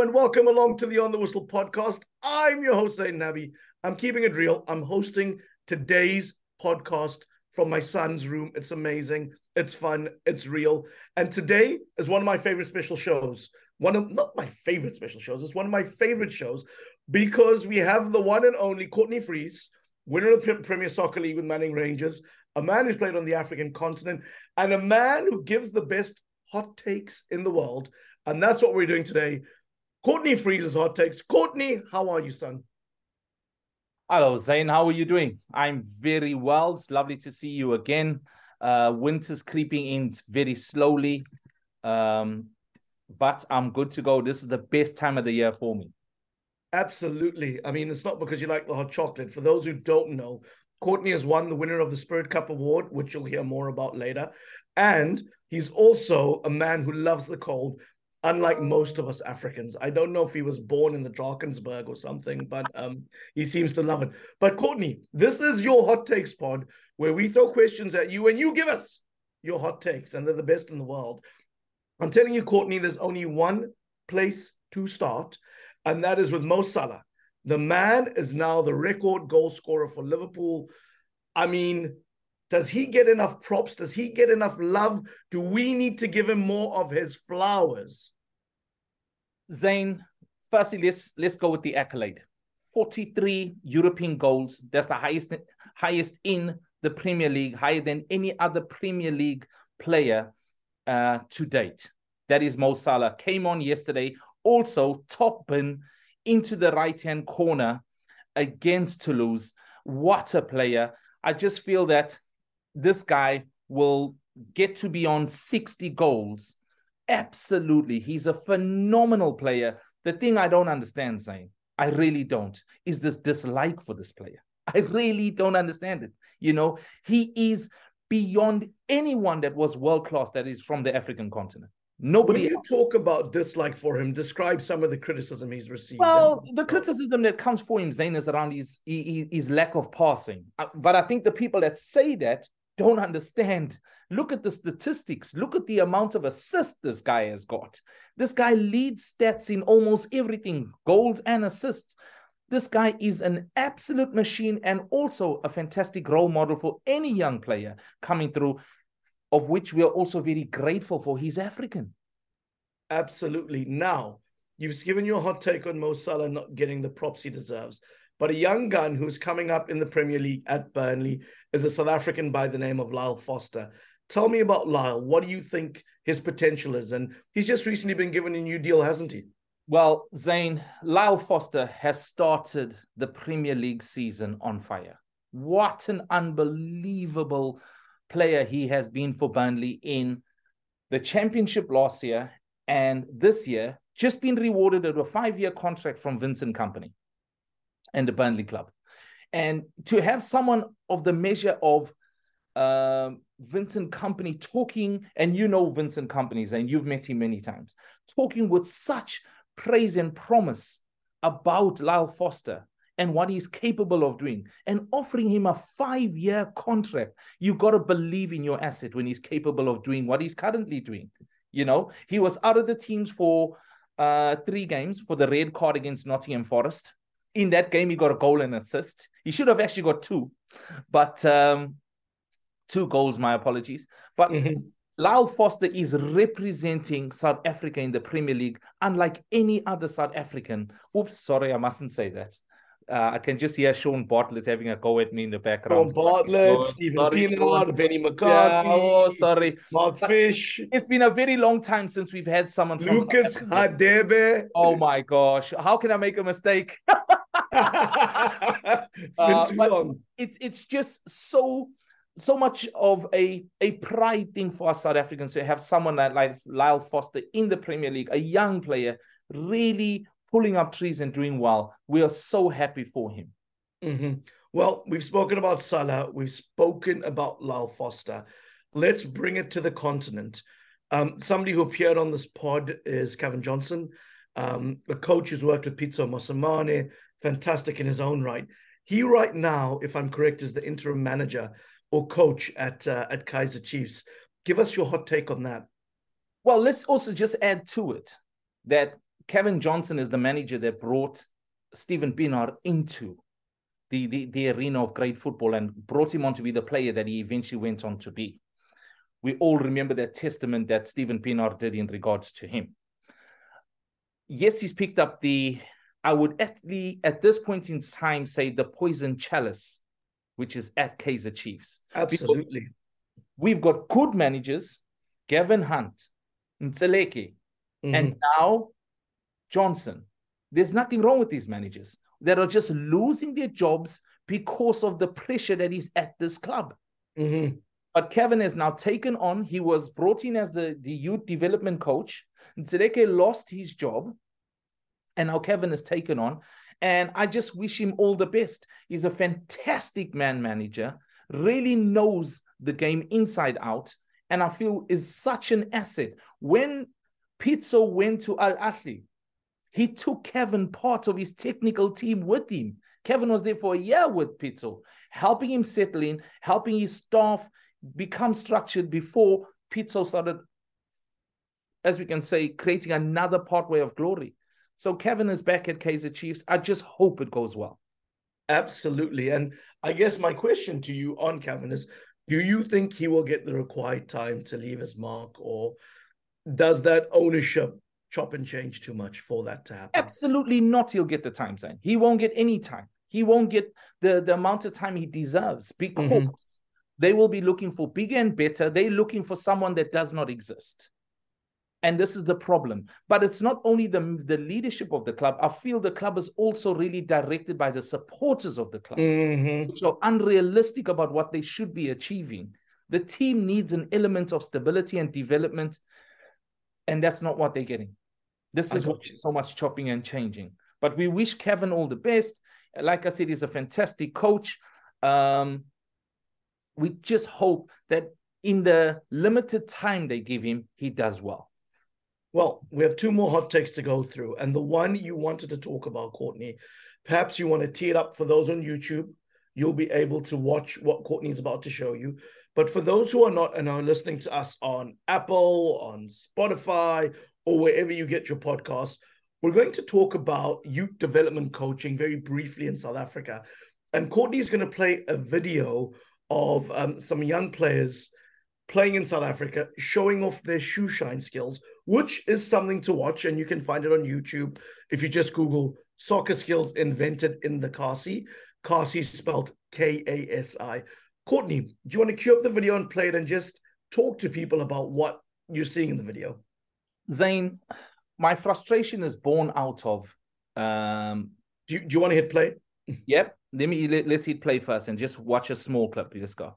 And welcome along to the On the Whistle podcast. I'm your host, Zayn Nabbi. I'm keeping it real. I'm hosting today's podcast from my son's room. It's amazing. It's fun. It's real. And today is one of my favorite special shows. One of not my favorite special shows. It's one of my favorite shows because we have the one and only Courtney Freese, winner of the Premier Soccer League with Manning Rangers, a man who's played on the African continent, and a man who gives the best hot takes in the world. And that's what we're doing today. Courtney Freese's hot takes. Courtney, how are you, son? Hello, Zayn. How are you doing? I'm very well. It's lovely to see you again. Uh, winter's creeping in very slowly, um, but I'm good to go. This is the best time of the year for me. Absolutely. I mean, it's not because you like the hot chocolate. For those who don't know, Courtney has won the winner of the Spirit Cup Award, which you'll hear more about later. And he's also a man who loves the cold unlike most of us Africans. I don't know if he was born in the Drakensberg or something, but um, he seems to love it. But Courtney, this is your hot takes pod where we throw questions at you and you give us your hot takes, and they're the best in the world. I'm telling you, Courtney, there's only one place to start, and that is with Mo Salah. The man is now the record goal scorer for Liverpool. I mean, does he get enough props? Does he get enough love? Do we need to give him more of his flowers? Zayn, firstly, let's let's go with the accolade. 43 European goals. That's the highest highest in the Premier League, higher than any other Premier League player uh, to date. That is Mo Salah. Came on yesterday, also top bin into the right hand corner against Toulouse. What a player! I just feel that this guy will get to be on 60 goals Absolutely. He's a phenomenal player. The thing I don't understand, saying, I really don't, is this dislike for this player. I really don't understand it. You know, he is beyond anyone that was world class that is from the African continent. Nobody. When you else. talk about dislike for him, describe some of the criticism he's received. Well, the criticism that comes for him, Zayn, is around his, his, his lack of passing. Uh, but I think the people that say that don't understand. Look at the statistics. Look at the amount of assists this guy has got. This guy leads stats in almost everything goals and assists. This guy is an absolute machine and also a fantastic role model for any young player coming through, of which we are also very grateful for. He's African. Absolutely. Now, you've given your hot take on Mo Salah not getting the props he deserves. But a young gun who's coming up in the Premier League at Burnley is a South African by the name of Lyle Foster. Tell me about Lyle. What do you think his potential is? And he's just recently been given a new deal, hasn't he? Well, Zayn, Lyle Foster has started the Premier League season on fire. What an unbelievable player he has been for Burnley in the championship last year and this year, just been rewarded with a five year contract from Vincent Kompany and the Burnley club. And to have someone of the measure of uh, Vincent Kompany talking, and you know Vincent Kompany's, and you've met him many times, talking with such praise and promise about Lyle Foster and what he's capable of doing, and offering him a five year contract. You got to believe in your asset when he's capable of doing what he's currently doing. You know, he was out of the teams for uh, three games for the red card against Nottingham Forest in that game, he got a goal and assist. He should have actually got two, but um, two goals. My apologies. But mm-hmm. Lyle Foster is representing South Africa in the Premier League, unlike any other South African. Oops, sorry, I mustn't say that. Uh, I can just hear Shaun Bartlett having a go at me in the background. Shaun Bartlett, oh, Steven Pienaar, Benni McCarthy. Yeah, oh, sorry. Mark Fish. It's been a very long time since we've had someone from Lucas Radebe. Oh my gosh. How can I make a mistake? it's been uh, too long. It's it's just so so much of a a pride thing for us South Africans to have someone like, like Lyle Foster in the Premier League, a young player, really pulling up trees and doing well. We are so happy for him. Mm-hmm. Well, we've spoken about Salah, we've spoken about Lyle Foster. Let's bring it to the continent. Um, somebody who appeared on this pod is Cavin Johnson, um, the coach who's worked with Pitso Mosimane, fantastic in his own right. He right now, if I'm correct, is the interim manager or coach at uh, at Kaizer Chiefs. Give us your hot take on that. Well, let's also just add to it that Cavin Johnson is the manager that brought Steven Pienaar into the, the, the arena of great football and brought him on to be the player that he eventually went on to be. We all remember that testament that Steven Pienaar did in regards to him. Yes, he's picked up the, I would at the at this point in time say the poison chalice, which is at Kaizer Chiefs. Absolutely. Because we've got good managers, Gavin Hunt, Ntseleke, mm-hmm. and now Johnson. There's nothing wrong with these managers that are just losing their jobs because of the pressure that is at this club. Mm-hmm. But Cavin has now taken on, he was brought in as the, the youth development coach. Ntseleke lost his job, and how Cavin has taken on. And I just wish him all the best. He's a fantastic man manager, really knows the game inside out, and I feel is such an asset. When Pitso went to Al Ahly, he took Cavin part of his technical team with him. Cavin was there for a year with Pitso, helping him settle in, helping his staff become structured before Pitso started, as we can say, creating another pathway of glory. So Cavin is back at Kaizer Chiefs. I just hope it goes well. Absolutely. And I guess my question to you on Cavin is do you think he will get the required time to leave his mark, or does that ownership chop and change too much for that to happen. Absolutely not. He'll get the time zone. He won't get any time. He won't get the, the amount of time he deserves because mm-hmm. they will be looking for bigger and better. They're looking for someone that does not exist. And this is the problem. But it's not only the, the leadership of the club. I feel the club is also really directed by the supporters of the club, mm-hmm. which are unrealistic about what they should be achieving. The team needs an element of stability and development, and that's not what they're getting. This is so much chopping and changing. But we wish Cavin all the best. Like I said, he's a fantastic coach. Um, we just hope that in the limited time they give him, he does well. Well, we have two more hot takes to go through. And the one you wanted to talk about, Courtney, perhaps you want to tee it up for those on YouTube. You'll be able to watch what Courtney is about to show you. But for those who are not and are listening to us on Apple, on Spotify, or wherever you get your podcast, we're going to talk about youth development coaching very briefly in South Africa. And Courtney is going to play a video of um, some young players playing in South Africa, showing off their shoe shine skills, which is something to watch. And you can find it on YouTube if you just Google soccer skills invented in the Kasi. Kasi spelled K A S I. Courtney, do you want to cue up the video and play it and just talk to people about what you're seeing in the video? Zayn, my frustration is born out of. Um, do you, do you want to hit play? Yep. Let me let, us hit play first and just watch a small clip. Let's go.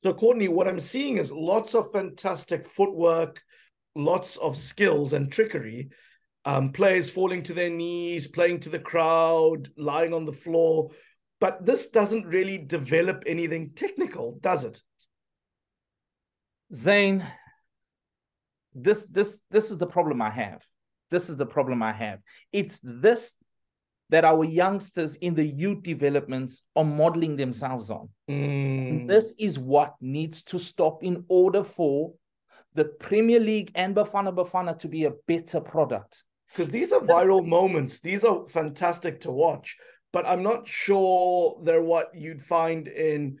So, Courtney, what I'm seeing is lots of fantastic footwork, lots of skills and trickery. Um, players falling to their knees, playing to the crowd, lying on the floor. But this doesn't really develop anything technical, does it? Zayn, this this this is the problem I have. This is the problem I have. It's this that our youngsters in the youth developments are modeling themselves on. Mm. This is what needs to stop in order for the Premier League and Bafana Bafana to be a better product. Because these are viral moments. These are fantastic to watch, but I'm not sure they're what you'd find in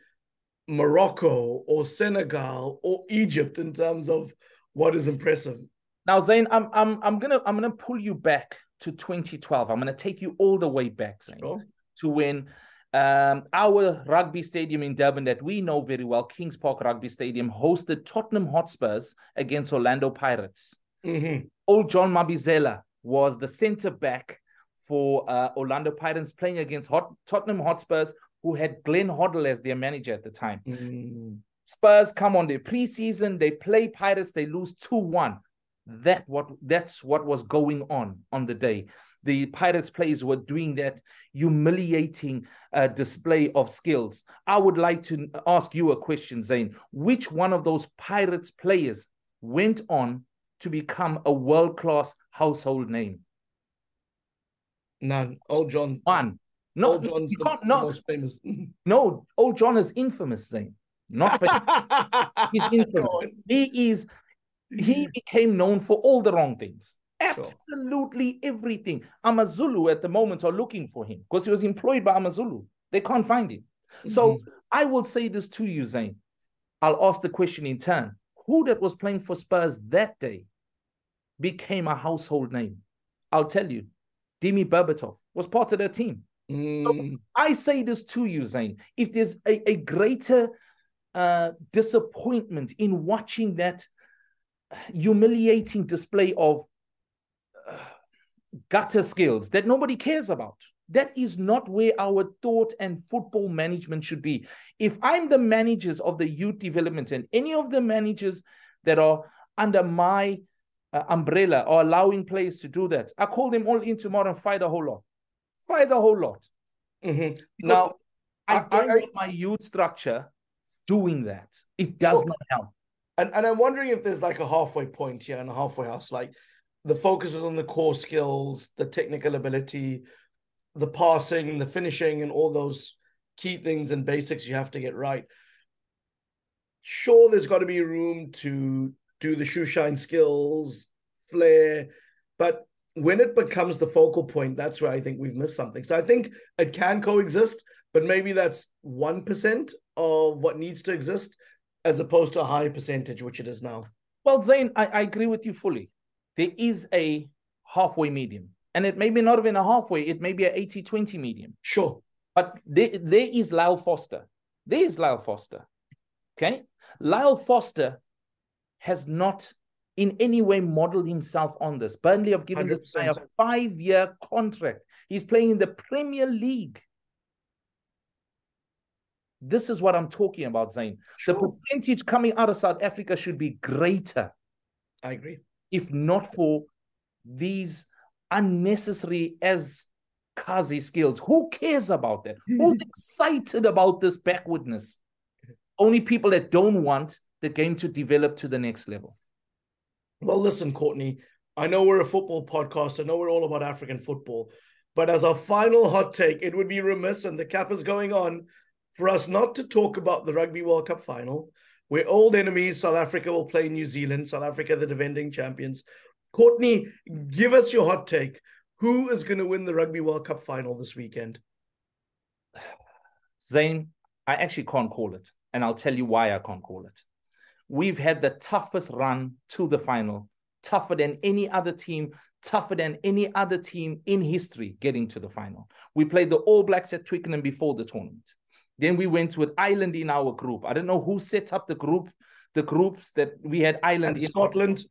Morocco or Senegal or Egypt in terms of what is impressive. Now, Zayn, I'm I'm I'm gonna I'm gonna pull you back to 2012. I'm gonna take you all the way back, Zayn, sure. to when um, our rugby stadium in Durban that we know very well, Kings Park Rugby Stadium, hosted Tottenham Hotspurs against Orlando Pirates. Mm-hmm. Old John Mabizela was the centre back for uh, Orlando Pirates playing against Hot- Tottenham Hotspurs, who had Glenn Hoddle as their manager at the time. Mm. Spurs come on their preseason, they play Pirates, they lose 2-1. That what that's what was going on on the day. The Pirates players were doing that humiliating uh, display of skills. I would like to ask you a question, Zayn. Which one of those Pirates players went on to become a world class household name? None. Oh, John. One. No, Old John's the, no, most famous. no, Old John is infamous, Zayn. not for his influence. He is he became known for all the wrong things. Absolutely sure. everything. Amazulu at the moment are looking for him because he was employed by Amazulu. They can't find him. Mm-hmm. So I will say this to you, Zayn. I'll ask the question in turn. Who that was playing for Spurs that day became a household name? I'll tell you. Dimi Berbatov was part of their team. Mm. So I say this to you, Zayn. If there's a, a greater uh, disappointment in watching that humiliating display of uh, gutter skills that nobody cares about. That is not where our thought and football management should be. If I'm the managers of the youth development and any of the managers that are under my uh, umbrella or allowing players to do that, I call them all in tomorrow and fight the whole lot. Fight the whole lot. Mm-hmm. Now, I, I don't I, want my youth structure doing that. It does not help. And and I'm wondering if there's like a halfway point here and a halfway house. Like the focus is on the core skills, the technical ability, the passing, the finishing, and all those key things and basics you have to get right. Sure, there's got to be room to do the shoe shine skills, flair, but when it becomes the focal point, that's where I think we've missed something. So I think it can coexist, but maybe that's 1% of what needs to exist as opposed to a high percentage, which it is now. Well, Zayn, I, I agree with you fully. There is a halfway medium, and it may be not even a halfway, it may be an 80 20 medium. Sure. But there, there is Lyle Foster. There is Lyle Foster. Okay. Lyle Foster has not in any way modeled himself on this. Burnley have given 100%. this guy a five year contract. He's playing in the Premier League. This is what I'm talking about, Zayn. Sure. The percentage coming out of South Africa should be greater. I agree. If not for these unnecessary as Kasi skills. Who cares about that? Who's excited about this backwardness? Only people that don't want the game to develop to the next level. Well, listen, Courtney, I know we're a football podcast. I know we're all about African football. But as a final hot take, it would be remiss, and the cap is going on, for us not to talk about the Rugby World Cup final. We're old enemies. South Africa will play New Zealand. South Africa, the defending champions. Courtney, give us your hot take. Who is going to win the Rugby World Cup final this weekend? Zayn, I actually can't call it. And I'll tell you why I can't call it. We've had the toughest run to the final, tougher than any other team, tougher than any other team in history getting to the final. We played the All Blacks at Twickenham before the tournament. Then we went with Ireland in our group. I don't know who set up the group, the groups that we had Ireland and in Scotland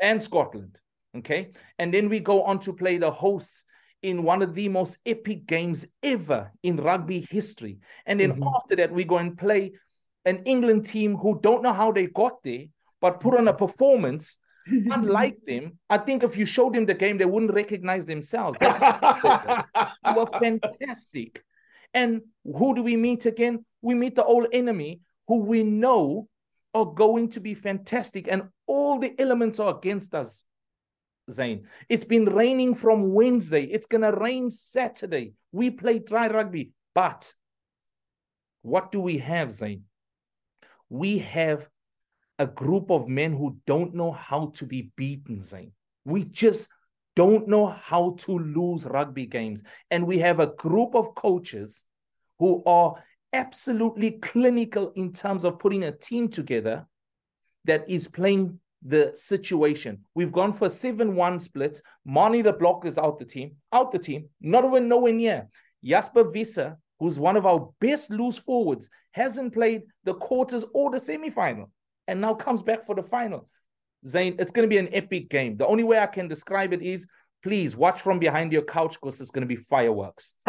and Scotland. Okay. And then we go on to play the hosts in one of the most epic games ever in rugby history. And then mm-hmm. after that, we go and play an England team who don't know how they got there, but put on a performance unlike them. I think if you showed them the game, they wouldn't recognize themselves. That's were fantastic. And who do we meet again? We meet the old enemy who we know are going to be fantastic, and all the elements are against us. Zayn, it's been raining from Wednesday. It's gonna rain Saturday. We play dry rugby, but what do we have, Zayn? We have a group of men who don't know how to be beaten, Zayn. We just don't know how to lose rugby games. And we have a group of coaches who are absolutely clinical in terms of putting a team together that is playing the situation. We've gone for 7 1 split. Manie Libbok is out the team, out the team, not even nowhere near. Jasper Wiese, who's one of our best loose forwards, hasn't played the quarters or the semi final and now comes back for the final. Zayn, it's going to be an epic game. The only way I can describe it is please watch from behind your couch because it's going to be fireworks.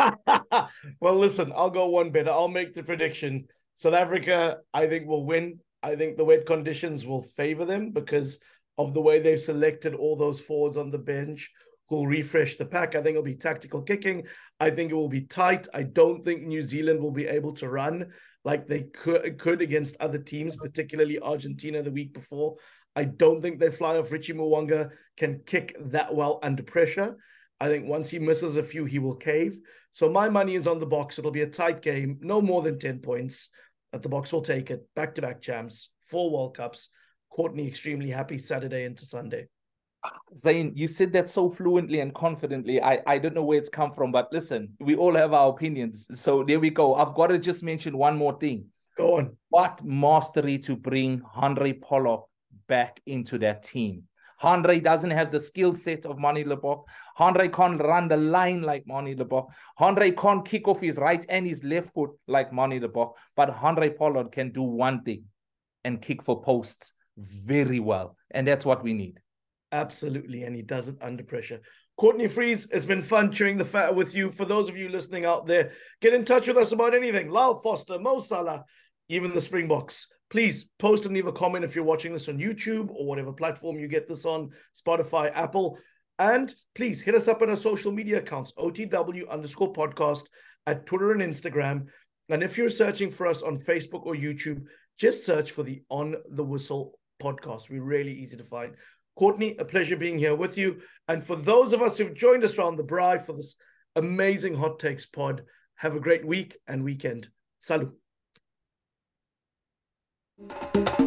well, listen, I'll go one better. I'll make the prediction. South Africa, I think, will win. I think the wet conditions will favor them because of the way they've selected all those forwards on the bench who'll refresh the pack. I think it'll be tactical kicking. I think it will be tight. I don't think New Zealand will be able to run like they could, could against other teams, particularly Argentina the week before. I don't think they fly off Richie Mo'unga can kick that well under pressure. I think once he misses a few, he will cave. So my money is on the Boks. It'll be a tight game, no more than 10 points. that the Boks will take it. Back to back champs, four World Cups. Courtney extremely happy Saturday into Sunday. Zayn, you said that so fluently and confidently. I, I don't know where it's come from, but listen, we all have our opinions. So there we go. I've got to just mention one more thing. Go on. What mastery to bring Handré Pollard back into that team. Handré doesn't have the skill set of Manie Libbok. Handré can't run the line like Manie Libbok. Handré can't kick off his right and his left foot like Manie Libbok. But Handré Pollard can do one thing and kick for posts very well. And that's what we need. Absolutely. And he does it under pressure. Courtney Freese, it's been fun chewing the fat with you. For those of you listening out there, get in touch with us about anything. Lyle Foster, Mo Salah, even the Springboks. Please post and leave a comment if you're watching this on YouTube or whatever platform you get this on, Spotify, Apple. And please hit us up on our social media accounts, OTW underscore podcast at Twitter and Instagram. And if you're searching for us on Facebook or YouTube, just search for the On the Whistle podcast. We're really easy to find. Courtney, a pleasure being here with you. And for those of us who've joined us around the braai for this amazing Hot Takes pod, have a great week and weekend. Salut. Thank you.